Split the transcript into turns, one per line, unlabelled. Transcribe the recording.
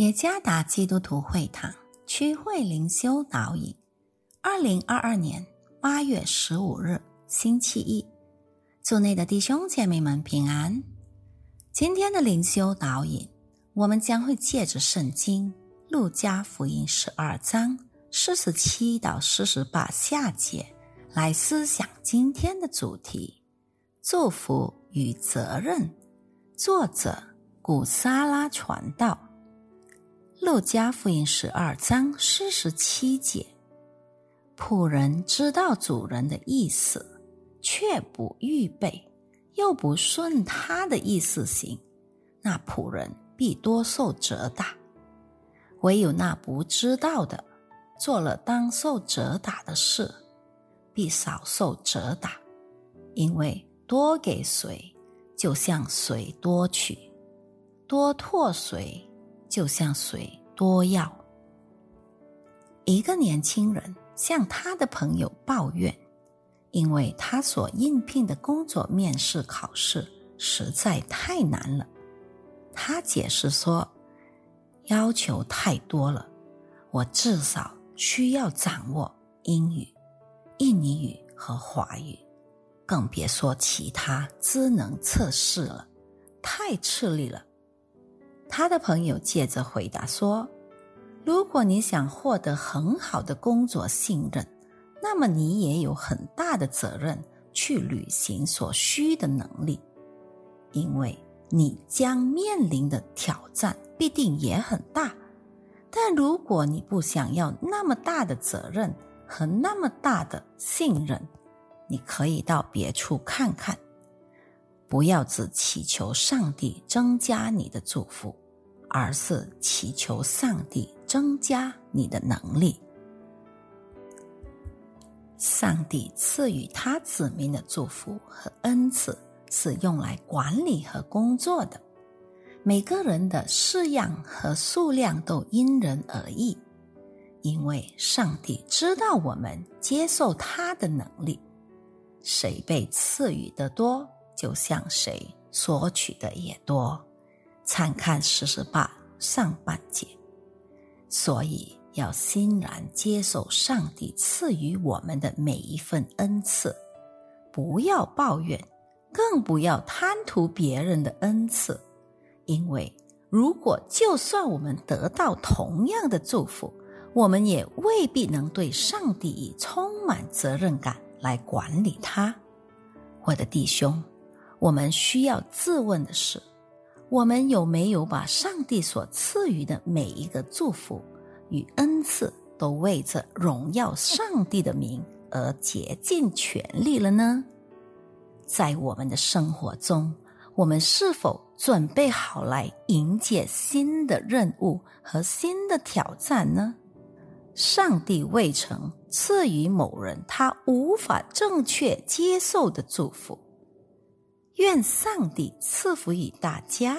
耶加达基督徒会堂区会灵修导引，二零二二年八月十五日星期一，祝内的弟兄姐妹们平安。今天的灵修导引，我们将会借着圣经路加福音十二章四十七到四十八下节来思想今天的主题：祝福与责任。作者古沙拉传道。路加福音十二章四十七节：仆人知道主人的意思，却不预备，又不顺他的意思行，那仆人必多受责打；唯有那不知道的，做了当受责打的事，必少受责打。因为多给谁，就向谁多取；多拓谁。就像水多要。一个年轻人向他的朋友抱怨，因为他所应聘的工作面试考试实在太难了。他解释说：“要求太多了，我至少需要掌握英语、印尼语和华语，更别说其他智能测试了，太吃力了。”他的朋友接着回答说：“如果你想获得很好的工作信任，那么你也有很大的责任去履行所需的能力，因为你将面临的挑战必定也很大。但如果你不想要那么大的责任和那么大的信任，你可以到别处看看。”不要只祈求上帝增加你的祝福，而是祈求上帝增加你的能力。上帝赐予他子民的祝福和恩赐是用来管理和工作的。每个人的式样和数量都因人而异，因为上帝知道我们接受他的能力。谁被赐予的多？就向谁索取的也多，参看四十八上半节。所以要欣然接受上帝赐予我们的每一份恩赐，不要抱怨，更不要贪图别人的恩赐。因为如果就算我们得到同样的祝福，我们也未必能对上帝以充满责任感来管理他。我的弟兄。我们需要自问的是：我们有没有把上帝所赐予的每一个祝福与恩赐，都为着荣耀上帝的名而竭尽全力了呢？在我们的生活中，我们是否准备好来迎接新的任务和新的挑战呢？上帝未曾赐予某人他无法正确接受的祝福。愿上帝赐福于大家。